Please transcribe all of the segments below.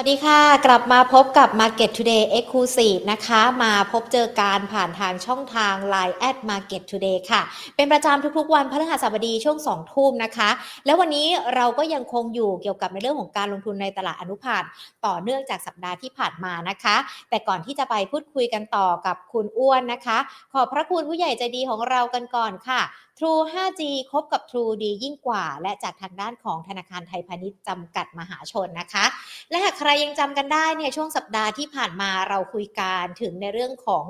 วัสดีค่ะ กลับมาพบกับ Market Today Exclusive นะคะ มาพบเจอการผ่านทางช่องทาง Line at Market Today ค่ะ เป็นประจำทุกๆวันพฤหัสบดีช่วง2ทุ่มนะคะ แล้ววันนี้เราก็ยังคงอยู่เกี่ยวกับในเรื่องของการลงทุนในตลาดอนุพันธ์ต่อเนื่องจากสัปดาห์ที่ผ่านมานะคะ แต่ก่อนที่จะไปพูดคุยกันต่อกับคุณอ้วนนะคะ ขอบพระคุณผู้ใหญ่ใจดีของเรากันก่อนค่ะ True 5G คบกับ True ดียิ่งกว่า และจากทางด้านของธนาคารไทยพาณิชย์จำกัดมหาชนนะคะ และหากใครยังจำกันได้เนี่ยช่วงสัปดาห์ที่ผ่านมาเราคุยกันถึงในเรื่องของ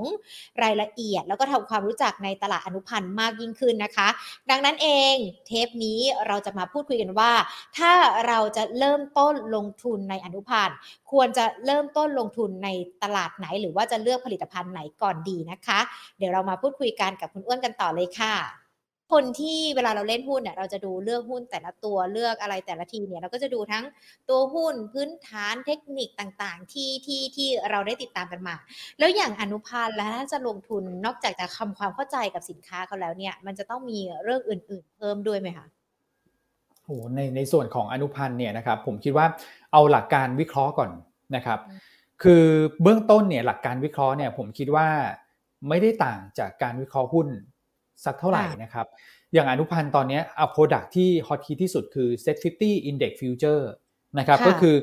รายละเอียด แล้วก็ทำความรู้จักในตลาดอนุพันธ์มากยิ่งขึ้นนะคะ ดังนั้นเองเทปนี้เราจะมาพูดคุยกันว่า ถ้าเราจะเริ่มต้นลงทุนในอนุพันธ์ควรจะเริ่มต้นลงทุนในตลาดไหน หรือว่าจะเลือกผลิตภัณฑ์ไหนก่อนดีนะคะ เดี๋ยวเรามาพูดคุยกันกับคุณอ้วนกันต่อเลยค่ะ คนที่เวลาเราเล่นหุ้นเนี่ยเราจะดูเลือกหุ้นแต่ละตัวเลือกอะไรแต่ละทีเนี่ยเราก็จะดูทั้งตัวหุ้นพื้นฐานเทคนิคต่างๆ ที่ที่ที่เราได้ติดตามกันมา แล้วอย่างอนุพันธ์แล้วถ้าจะลงทุนนอกจากจะทำความเข้าใจกับสินค้าเขาแล้วเนี่ย มันจะต้องมีเรื่องอื่น ๆ เพิ่มด้วยไหมคะโอ้ในในส่วนของอนุพันธ์เนี่ยนะครับผมคิดว่าเอาหลักการวิเคราะห์ก่อนนะครับ คือเบื้องต้นเนี่ยหลักการวิเคราะห์เนี่ยผมคิดว่าไม่ได้ต่างจากการวิเคราะห์หุ้น สักเท่าไหร่นะครับ อย่างอนุพันธ์ตอนนี้เอา product ที่ฮอตฮิตที่สุดคือ Set 50 Index Future นะครับค่ะก็คือ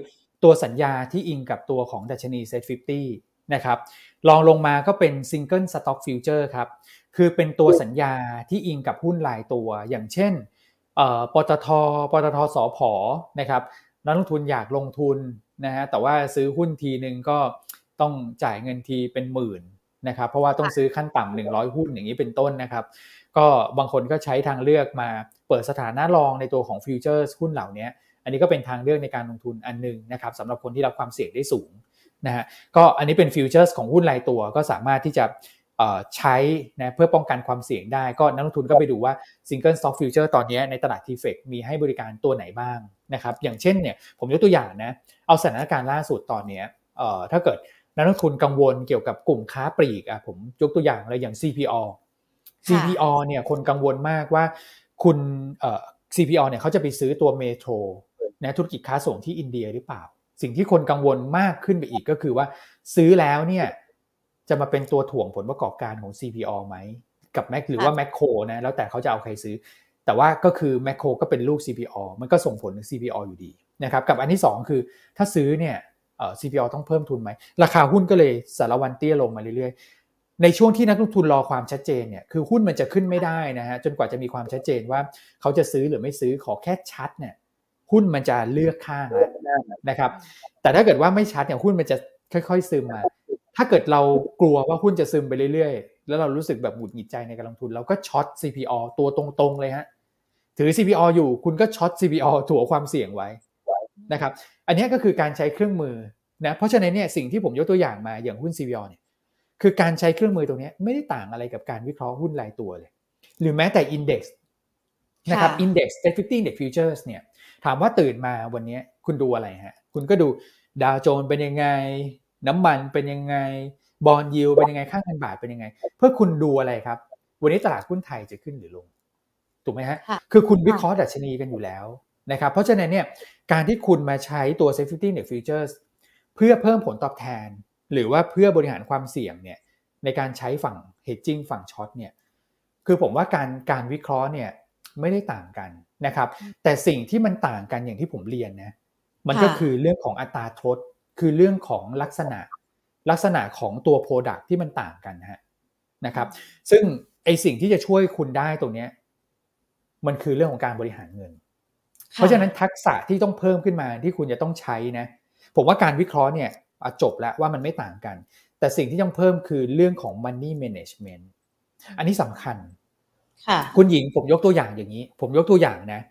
ตัวสัญญาที่อิงกับตัวของดัชนี Set 50นะครับรองลงมาก็เป็น Single Stock Future ครับ คือเป็นตัวสัญญาที่อิงกับหุ้นรายตัว อย่างเช่นเอ่อปตท. ปตท.สผ.นะครับนักลงทุนอยากลงทุนนะฮะแต่ว่าซื้อหุ้นทีนึงก็ต้องจ่ายเงินทีเป็นหมื่น นะครับ เพราะว่าต้องซื้อขั้นต่ำ100หุ้นอย่างนี้เป็นต้นนะครับ ก็บางคนก็ใช้ทางเลือกมาเปิดสถานะ long ในตัวของ Future หุ้นเหล่านี้อันนี้ก็เป็นทางเลือกในการลงทุนอันหนึ่งนะครับสำหรับคนที่รับความเสี่ยงได้สูงนะฮะก็อันนี้เป็น Future ของหุ้นรายตัวก็สามารถที่จะใช้นะเพื่อป้องกันความเสี่ยงได้ ก็นักลงทุนก็ไปดูว่า Single Stock Future ตอนนี้ในตลาด t f e c มีให้บริการตัวไหนบ้างนะครับอย่างเช่นเนี่ยผมยกตัวอย่างนะเอาสถานการณ์ล่าสุดตอนนี้ถ้าเกิด นักลงทุนกังวลเกี่ยวกับกลุ่มค้าปลีกอะผมยกตัวอย่างเลยอย่าง CPO CPO เนี่ยคนกังวลมากว่าคุณเอ่อ CPO เนี่ยเขาจะไปซื้อตัวเมโทรนะธุรกิจค้าส่งที่อินเดียหรือเปล่า สิ่งที่คนกังวลมากขึ้นไปอีกก็คือว่า ซื้อแล้วเนี่ยจะมาเป็นตัวถ่วงผลประกอบการของ CPO ไหมกับแมคหรือว่าแมคโครนะแล้วแต่เขาจะเอาใครซื้อ แต่ว่าก็คือแมคโครก็เป็นลูก CPO มันก็ส่งผลถึง CPO อยู่ดีนะครับกับอันที่ 2 คือถ้าซื้อเนี่ยเอ่อ CPO ต้องเพิ่มทุนไหม ราคาหุ้นก็เลยสารวันเตี้ยลงมาเรื่อยๆ ในช่วงที่นักลงทุนรอความชัดเจนเนี่ยคือหุ้นมันจะขึ้นไม่ได้นะฮะจนกว่าจะมีความชัดเจนว่าเขาจะซื้อหรือไม่ซื้อขอแค่ชัดเนี่ยหุ้นมันจะเลือกข้างแล้วนะครับ แต่ถ้าเกิดว่าไม่ชัดเนี่ยหุ้นมันจะค่อย ๆ ซึมมา ถ้าเกิดเรากลัวว่าหุ้นจะซึมไปเรื่อยๆ แล้วเรารู้สึกแบบหงุดหงิดใจในการลงทุน เราก็ช็อต CPO ตัวตรงๆเลยฮะ ถือ CPO อยู่คุณก็ช็อต CPO ถั่วความเสี่ยงไว้ นะครับ อันนี้ก็คือการใช้เครื่องมือนะ เพราะฉะนั้นเนี่ยสิ่งที่ผมยกตัวอย่างมาอย่างหุ้น CPO เนี่ยคือการใช้เครื่องมือตรงนี้ไม่ได้ต่างอะไรกับการวิเคราะห์หุ้นรายตัวเลย หรือแม้แต่ Index นะครับค่ะ Index 50 Index Futures เนี่ยถามว่าตื่นมาวันนี้คุณดูอะไรฮะ คุณก็ดูดาวโจนส์เป็นยังไง น้ำมันเป็นยังไง บอลยิวเป็นยังไง ค่าเงินบาทเป็นยังไง เพื่อคุณดูอะไรครับ วันนี้ตลาดหุ้นไทยจะขึ้นหรือลง ถูกไหมฮะค่ะคือคุณวิเคราะห์ดัชนีกันอยู่แล้ว นะครับเพราะฉะนั้นเนี่ยการที่คุณมาใช้ตัว Safety Net Futures เพื่อเพิ่มผลตอบแทน หรือว่าเพื่อบริหารความเสี่ยงเนี่ยในการใช้ฝั่ง hedging ฝั่งช็อตเนี่ยคือผมว่าการการวิเคราะห์เนี่ยไม่ได้ต่างกันนะครับ แต่สิ่งที่มันต่างกันอย่างที่ผมเรียนนะมันก็ค่ะคือเรื่องของอัตราทดคือเรื่องของลักษณะลักษณะของตัว Product ที่มันต่างกันนะฮะนะครับ ซึ่งไอสิ่งที่จะช่วยคุณได้ตรงเนี้ยมันคือเรื่องของการบริหารเงิน เพราะฉะนั้นทักษะที่ต้องเพิ่มขึ้นมาที่คุณจะต้องใช้นะผมว่าการวิเคราะห์เนี่ยอะจบแล้วว่ามันไม่ต่างกัน แต่สิ่งที่ต้องเพิ่มคือเรื่องของ money management อันนี้สำคัญค่ะคุณหญิงผมยกตัวอย่างอย่างนี้ ผมยกตัวอย่างนะ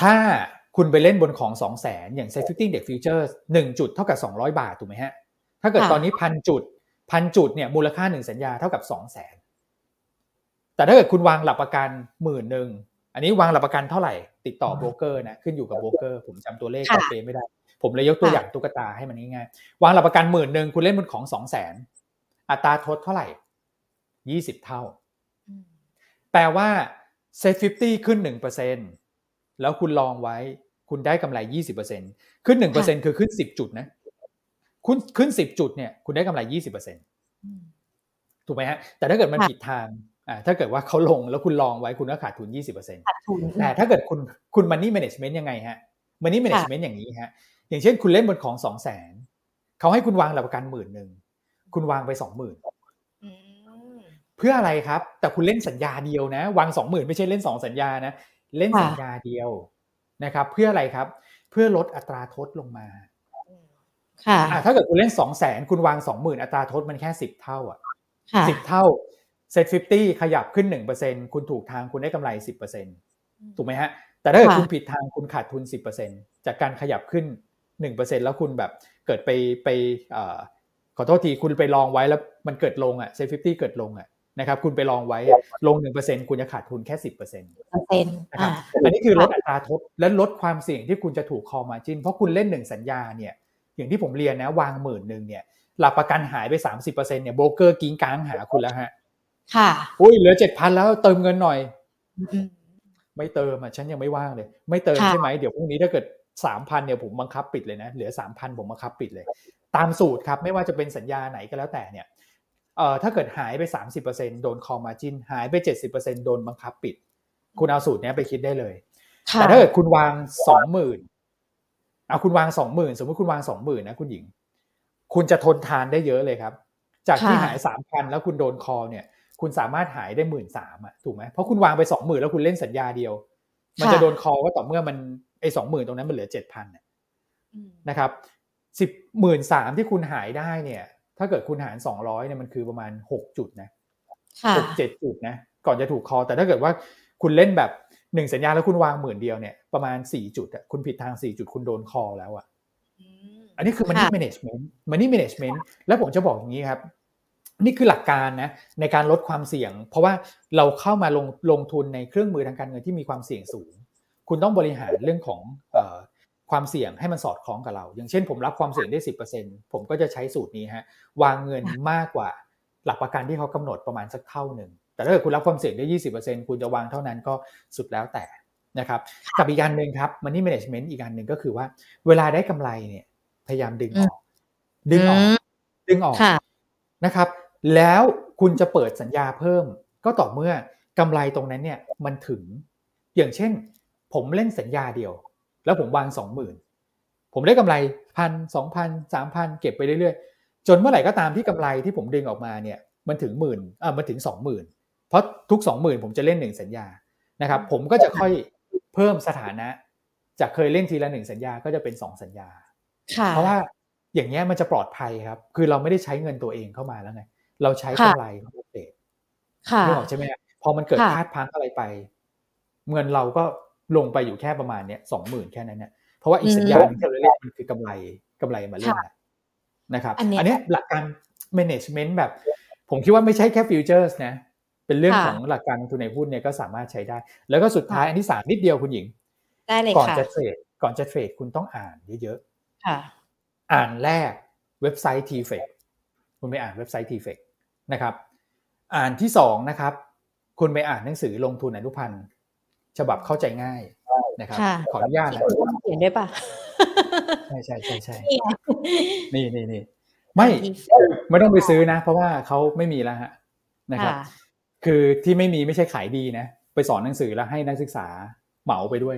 ถ้าคุณไปเล่นบนของ2 0 0แสนอย่าง Safety Index Futures 1 จุดเท่ากับ 200 บาท ถูกไหมฮะ ถ้าเกิดค่ะตอนนี้พันจุดพันจุดเนี่ยมูลค่า1สัญญาเท่ากับ2 0 0แสนแต่ถ้าเกิดคุณวางหลักประกันหมื่นหนึ่ง อันนี้วางหลักประกันเท่าไหร่ติดต่อโบรกเกอร์นะขึ้นอยู่กับโบรกเกอร์ผมจำตัวเลขค่ะเป๊ะไม่ได้ ผมเลยยกตัวค่ะอย่างตุ๊กตาให้มันง่ายๆวางหลักประกันหมื่นหนึ่งคุณเล่นบนของ2 0 0แสนอัตราทดเท่าไหร่20เท่าอืมแปลว่า Set 50ขึ้น1%แล้วคุณลองไว้คุณได้กำไรยี่สิบเปอร์เซ็นขึ้นหนึ่งเปอร์เซ็นคือขึ้นสิบจุดนะคุณขึ้นสิบจุดเนี่ยคุณได้กำไรยี่สิบเปอร์เซ็นถูกไหมฮะแต่ถ้าเกิดมันผิดทางอ่า ถ้าเกิดว่าเขาลงแล้วคุณลองไว้คุณก็ขาดทุนยี่สิบเปอร์เซ็นต์ขาดทุนแต่ถ้าเกิดคุณคุณมันนี่แมネจเมนต์ยังไงฮะมันนี่แมネจเมนต์อย่างนี้ฮะอย่างเช่นคุณเล่นบนของสองแสนเขาให้คุณวางหลักประกันหมื่นหนึ่งคุณวางไปสองหมื่นเพื่ออะไรครับ แต่คุณเล่นสัญญาเดียวนะ วางสองหมื่นไม่ใช่เล่นสองสัญญานะ เล่นสัญญาเดียวนะครับ เพื่ออะไรครับ เพื่อลดอัตราทดลงมา ค่ะถ้าเกิดคุณเล่นสองแสนคุณวางสองหมื่นอัตราทดมันแค่สิบเท่าอะสิบเท่า SET fifty ขยับขึ้นหนึ่งเปอร์เซ็นต์คุณถูกทางคุณได้กำไรสิบเปอร์เซ็นต์ถูกไหมฮะ แต่ถ้าเกิดคุณผิดทางคุณขาดทุนสิบเปอร์เซ็นต์จากการขยับขึ้นหนึ่งเปอร์เซ็นต์แล้วคุณแบบเกิดไปไปขอโทษทีคุณไป long ไว้แล้วมันเกิดลงอะ SET fifty เกิดลงอะนะครับคุณไป long ไว้ลงหนึ่งเปอร์เซ็นต์คุณจะขาดทุนแค่สิบเปอร์เซ็นต์นะครับอันนี้คือลดอัตราทดและลดความเสี่ยงที่คุณจะถูก call margin เพราะคุณเล่นหนึ่งสัญญาเนี่ยอย่างที่ผมเรียนนะวางหมื่นหนึ่งเนี่ยหลักประกันหายไปสามสิบเปอร์เซ็นต์เนี่ยโบรกเกอร์กริ๊งกร๊างหาคุณแล้วฮะ ค่ะอุ้ยเหลือเจ็ดพันแล้วเติมเงินหน่อย ไม่เติมอะฉันยังไม่ว่างเลย ไม่เติมใช่ไหมเดี๋ยวพรุ่งนี้ถ้าเกิดสามพันเนี่ยผมบังคับปิดเลยนะเหลือสามพันผมบังคับปิดเลย ตามสูตรครับไม่ว่าจะเป็นสัญญาไหนก็แล้วแต่เนี่ยเอ่อถ้าเกิดหายไปสามสิบเปอร์เซ็นโดนคอมาจินหายไปเจ็ดสิบเปอร์เซ็นโดนบังคับปิด คุณเอาสูตรนี้ไปคิดได้เลย แต่ถ้าเกิดคุณวางสองหมื่นเอาคุณวางสองหมื่นสมมติคุณวางสองหมื่นนะคุณหญิง คุณจะทนทานได้เยอะเลยครับ จากที่หายสามพันแล้วคุณโดนคอเนี่ย คุณสามารถหายได้หมื่นสามอะถูกไหมเพราะคุณวางไปสองหมื่นแล้วคุณเล่นสัญญาเดียว มันจะโดนคอก็ต่อเมื่อมันไอ้สองหมื่นตรงนั้นมันเหลือเจ็ดพันนะครับสิบหมื่นสามที่คุณหายได้เนี่ย ถ้าเกิดคุณหารสองร้อยเนี่ยมันคือประมาณหกจุดนะหกเจ็ดจุดนะก่อนจะถูกคอ แต่ถ้าเกิดว่าคุณเล่นแบบหนึ่งสัญญาแล้วคุณวางหมื่นเดียวเนี่ยประมาณสี่จุดอะคุณผิดทางสี่จุดคุณโดนคอแล้วอะอันนี้คือ money management money management แล้วผมจะบอกอย่างนี้ครับ นี่คือหลักการนะในการลดความเสี่ยง เพราะว่าเราเข้ามาลงลงทุนในเครื่องมือทางการเงินที่มีความเสี่ยงสูง คุณต้องบริหารเรื่องของความเสี่ยงให้มันสอดคล้องกับเรา อย่างเช่น ผมรับความเสี่ยงได้สิผมก็จะใช้สูตรนี้ฮะวางเงินมากกว่าหลักประกันที่เขากำหนดประมาณสักเท่าหนึ่งแต่ถ้าเกิดคุณรับความเสี่ยงได้ยี่สิบเปอร์เซ็นคุณจะวางเท่านั้นก็สุดแล้วแต่นะครับกับอีกการหนึ่งครับมันนี่ management อีกการหนึ่งก็คือว่า เวลาได้กำไรเนี่ยพยายามดึงออก ดึงออกดึงออกนะครับ แล้วคุณจะเปิดสัญญาเพิ่ม ก็ต่อเมื่อกำไรตรงนั้นเนี่ยมันถึง อย่างเช่น ผมเล่นสัญญาเดียว แล้วผมวางสองหมื่นผมได้กำไรพันสองพันสามพันเก็บไปเรื่อยๆ จนเมื่อไหร่ก็ตามที่กำไรที่ผมดึงออกมาเนี่ยมันถึงหมื่นเออมันถึงสองหมื่นเพราะทุกสองหมื่นผมจะเล่นหนึ่งสัญญานะครับ ผมก็จะค่อยเพิ่มสถานะ จากเคยเล่นทีละหนึ่งสัญญาก็จะเป็นสองสัญญาเพราะว่าอย่างเงี้ยมันจะปลอดภัยครับ คือเราไม่ได้ใช้เงินตัวเองเข้ามาแล้วไง เราใช้กำไรของเศษไม่ออกใช่ไหมพอมันเกิดพลาดพังอะไรไป เงินเราก็ลงไปอยู่แค่ประมาณเนี้ยสองหมื่นแค่นั้นเนี่ยเพราะว่าอีกสัญญาณที่เราเรียกมันคือกำไรกำไรมาเล่นนะครับ อันนี้หลักการ management แบบ ผมคิดว่าไม่ใช่แค่ฟิวเจอร์สนะ เป็นเรื่องของหลักการลงทุนในหุ้นเนี่ยก็สามารถใช้ได้ แล้วก็สุดท้ายอันที่สามนิดเดียวคุณหญิง ได้เลยก่อนจะเทรดก่อนจะเทรดคุณต้องอ่านเยอะๆอ่านแรกเว็บไซต์ t f e คุณไปอ่านเว็บไซต์ t f e นะครับ อ่านที่สองนะครับ คุณไปอ่านหนังสือลงทุนอนุพันธ์ฉบับเข้าใจง่ายนะครับ ขออนุญาตนะเขียนได้ปะใช่ใช่ใช่ใช่นี่นี่นี่ไม่ไม่ต้องไปซื้อนะ เพราะว่าเขาไม่มีแล้วฮะนะครับ คือที่ไม่มีไม่ใช่ขายดีนะ ไปสอนหนังสือแล้วให้นักศึกษาเหมาไปด้วย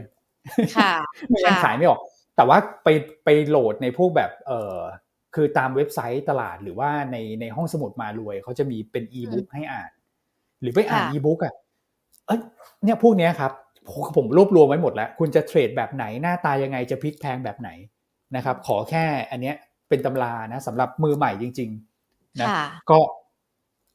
ค่ะไม่ยังขายไม่ออก แต่ว่าไปไปโหลดในพวกแบบเออ คือตามเว็บไซต์ตลาดหรือว่าในในห้องสมุดมารวยเขาจะมีเป็นอีบุ๊กให้อ่าน หรือไปอ่านอีบุ๊กอะเอ้ยเนี่ยพวกนี้ครับผมรวบรวมไว้หมดแล้ว คุณจะเทรดแบบไหนหน้าตายังไงจะพลิกแพงแบบไหนนะครับ ขอแค่อันเนี้ยเป็นตำรานะสำหรับมือใหม่จริงๆนะก็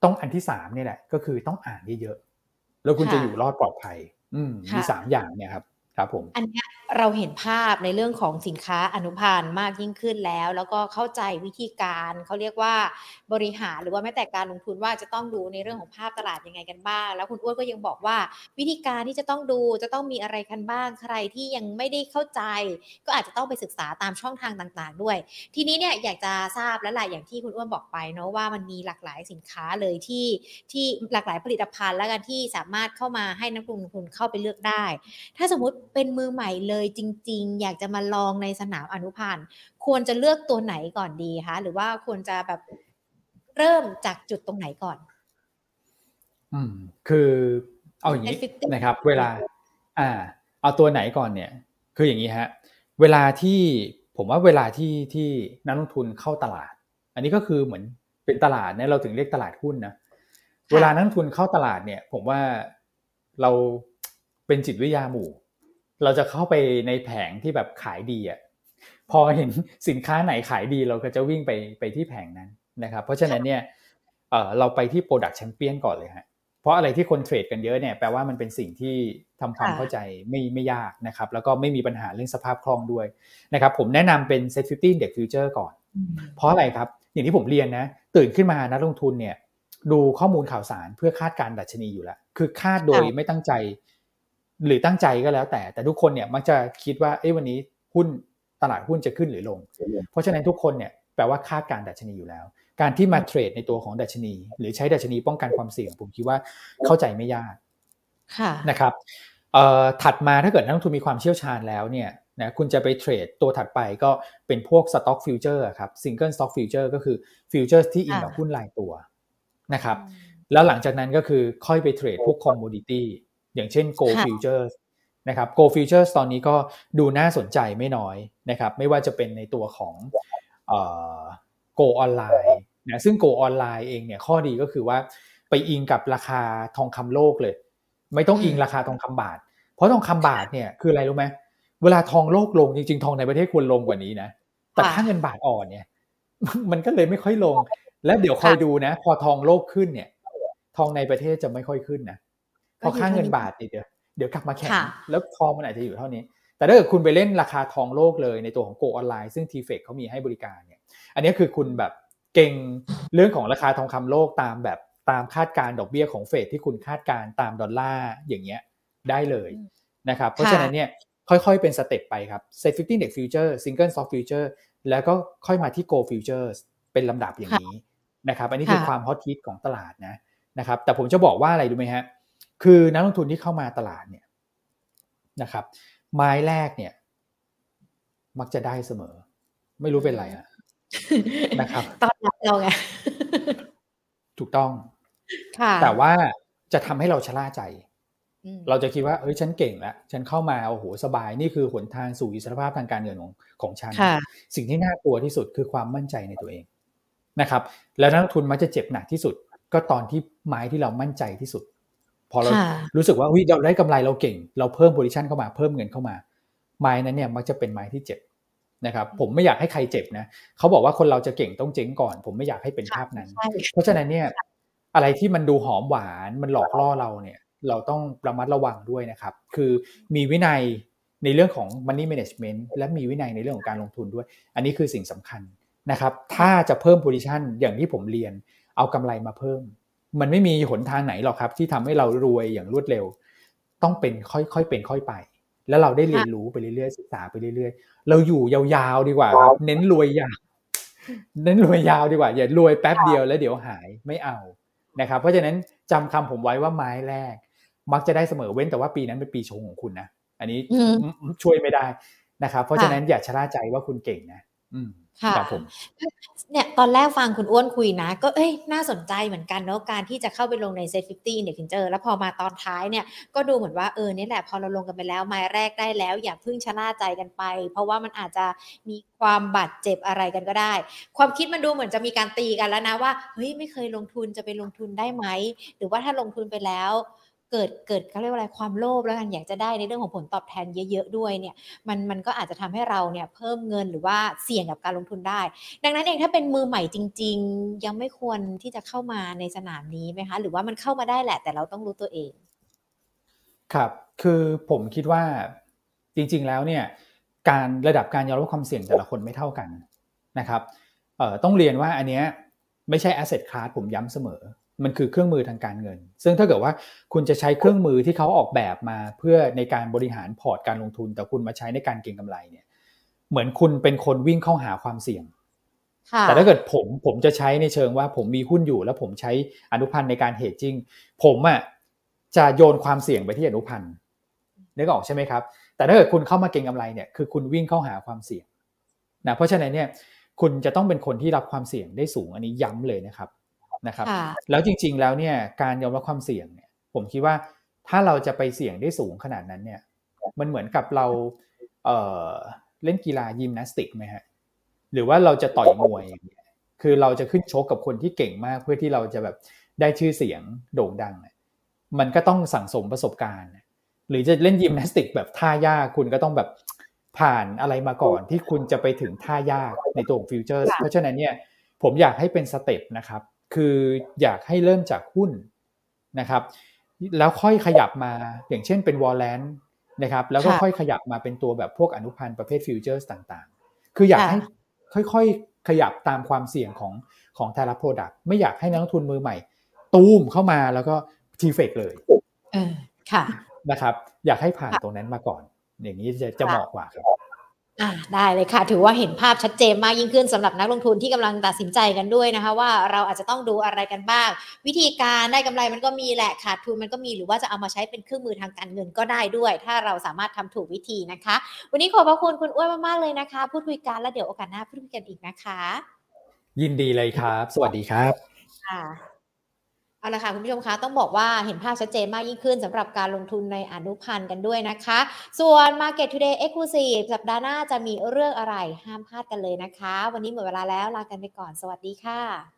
ต้องอันที่สามนี่แหละก็คือต้องอ่านเยอะๆแล้วคุณจะอยู่รอดปลอดภัย อืมมีสามอย่างเนี่ยครับ ครับผมอันนี้เราเห็นภาพในเรื่องของสินค้าอนุพันธ์มากยิ่งขึ้นแล้ว แล้วก็เข้าใจวิธีการเขาเรียกว่าบริหารหรือว่าแม้แต่การลงทุนว่าจะต้องดูในเรื่องของภาพตลาดยังไงกันบ้าง แล้วคุณอ้วนก็ยังบอกว่า วิธีการที่จะต้องดูจะต้องมีอะไรกันบ้างใครที่ยังไม่ได้เข้าใจ ก็อาจจะต้องไปศึกษาตามช่องทางต่างๆ ด้วย ทีนี้เนี่ยอยากจะทราบและหลายอย่างที่คุณอ้วนบอกไปเนาะว่ามันมีหลากหลายสินค้าเลยที่ที่หลากหลายผลิตภัณฑ์แล้วกันที่สามารถเข้ามาให้นักลงทุนเข้าไปเลือกได้ ถ้าสมมติเป็นมือใหม่เลยจริง ๆ อยากจะมาลองในสนามอนุพันธ์ควรจะเลือกตัวไหนก่อนดีคะหรือว่าควรจะแบบเริ่มจากจุดตรงไหนก่อน อืม คือเอาอย่างนี้นะครับ เวลา อ่า เอาตัวไหนก่อนเนี่ย คืออย่างนี้ฮะ เวลาที่ผมว่าเวลาที่ที่นักลงทุนเข้าตลาด อันนี้ก็คือเหมือนเป็นตลาดเนี่ยเราถึงเรียกตลาดหุ้นนะเวลานักลงทุนเข้าตลาดเนี่ย ผมว่าเราเป็นจิตวิทยาหมู่ เราจะเข้าไปในแผงที่แบบขายดีอะพอเห็นสินค้าไหนขายดีเราก็จะวิ่งไปไปที่แผงนั้นนะครับ เพราะฉะนั้นเนี่ยเออเราไปที่ Product Champion ก่อนเลยฮะเพราะอะไรที่คนเทรดกันเยอะเนี่ยแปลว่ามันเป็นสิ่งที่ทำความเข้าใจไม่ไม่ยากนะครับ แล้วก็ไม่มีปัญหาเรื่องสภาพคล่องด้วยนะครับ ผมแนะนำเป็น Set 50 Index Future ก่อน เพราะอะไรครับ อย่างที่ผมเรียนนะ ตื่นขึ้นมานักลงทุนเนี่ย ดูข้อมูลข่าวสารเพื่อคาดการดัชนีอยู่แล้ว คือคาดโดยไม่ตั้งใจ หรือตั้งใจก็แล้วแต่ แต่ทุกคนเนี่ยมักจะคิดว่าเอ้วันนี้หุ้นตลาดหุ้นจะขึ้นหรือลง เพราะฉะนั้นทุกคนเนี่ยแปลว่าคาดการณ์ดัชนีอยู่แล้ว การที่มาเทรดในตัวของดัชนี หรือใช้ดัชนีป้องกันความเสี่ยง ผมคิดว่าเข้าใจไม่ยากนะครับถัดมาถ้าเกิดนักลงทุนมีความเชี่ยวชาญแล้วเนี่ยนะคุณจะไปเทรดตัวถัดไปก็เป็นพวก Stock Future ครับ Single Stock Future ก็คือ Future ที่อิงกับหุ้นรายตัวนะครับแล้วหลังจากนั้นก็คือค่อยไปเทรดพวก commodity อ ย่างเช่น Gold Futures นะครับ Go Futures ตอนนี้ก็ดูน่าสนใจไม่น้อยนะครับ ไม่ว่าจะเป็นในตัวของเอ่อ Go Online นะซึ่ง Go Online เองเนี่ยข้อดีก็คือว่าไปอิงกับราคาทองคำโลกเลย ไม่ต้องอิงราคาทองคำบาท เพราะทองคำบาทเนี่ยคืออะไรรู้ไหมเวลาทองโลกลงจริงๆ ทองในประเทศควรลงกว่านี้นะแต่ค่าเงินบาทอ่อนเนี่ยมันก็เลยไม่ค่อยลง แล้วเดี๋ยวคอยดูนะ พอทองโลกขึ้นเนี่ย ทองในประเทศจะไม่ค่อยขึ้นนะ พอค่าเงินบาทเดี๋ยวเดี๋ยวกลับมาแข็งแล้วทองมันอาจจะอยู่เท่านี้ แต่ถ้าเกิดคุณไปเล่นราคาทองโลกเลยในตัวของโกออนไลน์ ซึ่งทีเฟกเขามีให้บริการเนี่ย อันนี้คือคุณแบบเก่งเรื่องของราคาทองคำโลกตามแบบตามคาดการดอกเบี้ยของเฟดที่คุณคาดการตามดอลลาร์อย่างเงี้ยได้เลยนะครับ เพราะฉะนั้นเนี่ยค่อยๆเป็นสเต็ปไปครับ Set 50 Index Future Single Stock Future แล้วก็ค่อยมาที่ Go Futures เป็นลำดับอย่างนี้นะครับ อันนี้คือความฮอตฮิตของตลาดนะนะครับ แต่ผมจะบอกว่าอะไรดูไหมฮะ คือนักลงทุนที่เข้ามาตลาดเนี่ยนะครับไม้แรกเนี่ย มักจะได้เสมอ ไม่รู้เป็นไรอะนะครับตอนเราไงถูกต้องแต่ว่าจะทำให้เราชะล่าใจ เราจะคิดว่าเฮ้ยฉันเก่งแล้วฉันเข้ามาโอ้โหสบายนี่คือหนทางสู่อิสรภาพทางการเงินของของฉัน สิ่งที่น่ากลัวที่สุดคือความมั่นใจในตัวเองนะครับ แล้วนักทุนมักจะเจ็บหนักที่สุด ก็ตอนที่ไม้ที่เรามั่นใจที่สุด พอเรารู้สึกว่าวิเราได้กำไรเราเก่ง เราเพิ่มโพซิชันเข้ามาเพิ่มเงินเข้ามาไม้นั้นเนี่ยมักจะเป็นไม้ที่เจ็บนะครับผมไม่อยากให้ใครเจ็บนะเขาบอกว่าคนเราจะเก่งต้องเจ๊งก่อน ผมไม่อยากให้เป็นภาพนั้น เพราะฉะนั้นเนี่ยอะไรที่มันดูหอมหวานมันหลอกล่อเราเนี่ย เราต้องระมัดระวังด้วยนะครับ คือมีวินัยในเรื่องของ money management และมีวินัยในเรื่องของการลงทุนด้วย อันนี้คือสิ่งสำคัญนะครับ ถ้าจะเพิ่ม position อย่างที่ผมเรียน เอากำไรมาเพิ่ม มันไม่มีหนทางไหนหรอกครับ ที่ทำให้เรารวยอย่างรวดเร็ว ต้องเป็นค่อยๆเป็นค่อยไป แล้วเราได้เรียนรู้ไปเรื่อยๆศึกษาไปเรื่อยๆ เราอยู่ยาวๆดีกว่าครับ เน้นรวยยาวเน้นรวยยาวดีกว่า อย่ารวยแป๊บเดียวแล้วเดี๋ยวหายไม่เอานะครับ เพราะฉะนั้นจำคำผมไว้ว่าไม้แรก มักจะได้เสมอเว้นแต่ว่าปีนั้นเป็นปีชงของคุณนะอันนี้ช่วยไม่ได้นะครับ เพราะฉะนั้นอย่าชะล่าใจว่าคุณเก่งนะอืม ค่ะเนี่ยตอนแรกฟังคุณอ้วนคุยนะ ก็เอ้ยน่าสนใจเหมือนกันเนาะการที่จะเข้าไปลงในเซ็ตฟิฟตี้เนี่ยถึงเจอ แล้วพอมาตอนท้ายเนี่ยก็ดูเหมือนว่าเออนี่แหละพอเราลงกันไปแล้วไม้แรกได้แล้ว อย่าเพิ่งชะล่าใจกันไป เพราะว่ามันอาจจะมีความบาดเจ็บอะไรกันก็ได้ ความคิดมันดูเหมือนจะมีการตีกันแล้วนะว่าเฮ้ยไม่เคยลงทุนจะไปลงทุนได้ไหมหรือว่าถ้าลงทุนไปแล้ว เกิดเกิดเขาเรียกว่าอะไรความโลภแล้วกันอยากจะได้ในเรื่องของผลตอบแทนเยอะๆด้วยเนี่ยมันมันก็อาจจะทำให้เราเนี่ยเพิ่มเงินหรือว่าเสี่ยงกับการลงทุนได้ ดังนั้นเองถ้าเป็นมือใหม่จริง ๆ ยังไม่ควรที่จะเข้ามาในสนามนี้ไหมคะ หรือว่ามันเข้ามาได้แหละ แต่เราต้องรู้ตัวเอง ครับ คือผมคิดว่าจริง ๆแล้วเนี่ยการระดับการยอมรับความเสี่ยงแต่ละคนไม่เท่ากันนะครับเอ่อต้องเรียนว่าอันเนี้ยไม่ใช่ asset class ผมย้ำเสมอ มันคือเครื่องมือทางการเงิน ซึ่งถ้าเกิดว่าคุณจะใช้เครื่องมือที่เขาออกแบบมาเพื่อในการบริหารพอร์ตการลงทุน แต่คุณมาใช้ในการเก็งกำไรเนี่ย เหมือนคุณเป็นคนวิ่งเข้าหาความเสี่ยง แต่ถ้าเกิดผมผมจะใช้ในเชิงว่าผมมีหุ้นอยู่ แล้วผมใช้อนุพันธ์ในการเฮดจิ้งผมอะจะโยนความเสี่ยงไปที่อนุพันธ์นึกออกใช่ไหมครับ แต่แต่ถ้าเกิดคุณเข้ามาเก็งกำไรเนี่ยคือคุณวิ่งเข้าหาความเสี่ยงนะเพราะฉะนั้นเนี่ยคุณจะต้องเป็นคนที่รับความเสี่ยงได้สูงอันนี้ย้ำเลยนะครับ นะครับ แล้วจริง ๆ แล้วเนี่ยการยอมรับความเสี่ยงเนี่ย ผมคิดว่าถ้าเราจะไปเสี่ยงได้สูงขนาดนั้นเนี่ย มันเหมือนกับเราเเล่นกีฬายิมนาสติกไหมฮะหรือว่าเราจะต่อยมวยอย่างเงี้ยคือเราจะขึ้นชกกับคนที่เก่งมากเพื่อที่เราจะแบบได้ชื่อเสียงโด่งดัง มันก็ต้องสั่งสมประสบการณ์ หรือจะเล่นยิมนาสติกแบบท่ายากคุณก็ต้องแบบผ่านอะไรมาก่อนที่คุณจะไปถึงท่ายากในตัวของ Future เพราะฉะนั้นเนี่ยผมอยากให้เป็นสเต็ปนะครับ คืออยากให้เริ่มจากหุ้นนะครับ แล้วค่อยขยับมาอย่างเช่นเป็น warrant นะครับแล้วก็ค่อยขยับมาเป็นตัวแบบพวกอนุพันธ์ประเภท Future ต่างๆ คืออยากให้ค่อยๆ ขยับตามความเสี่ยงของของแต่ละโปรดักต์ไม่อยากให้นักทุนมือใหม่ ตูมเข้ามาแล้วก็ทีเฟกเลยเออค่ะนะครับ อยากให้ผ่านตรงนั้นมาก่อน อย่างนี้จะจะเหมาะกว่าครับ อ่าได้เลยค่ะ ถือว่าเห็นภาพชัดเจนมากยิ่งขึ้นสำหรับนักลงทุนที่กำลังตัดสินใจกันด้วยนะคะ ว่าเราอาจจะต้องดูอะไรกันบ้าง วิธีการได้กำไรมันก็มีแหละขาดทุนมันก็มีหรือว่าจะเอามาใช้เป็นเครื่องมือทางการเงินก็ได้ด้วย ถ้าเราสามารถทำถูกวิธีนะคะ วันนี้ขอบพระคุณคุณอ้วนมากๆเลยนะคะ พูดคุยกันแล้วเดี๋ยวโอกาสหน้าพูดคุยกันอีกนะคะ ยินดีเลยครับ สวัสดีครับค่ะ เอาละค่ะคุณผู้ชมคะต้องบอกว่าเห็นภาพชัดเจนมากยิ่งขึ้นสำหรับการลงทุนในอนุพันธ์กันด้วยนะคะ ส่วน Market Today Exclusive สัปดาห์หน้าจะมีเรื่องอะไรห้ามพลาดกันเลยนะคะ วันนี้หมดเวลาแล้วลากันไปก่อนสวัสดีค่ะ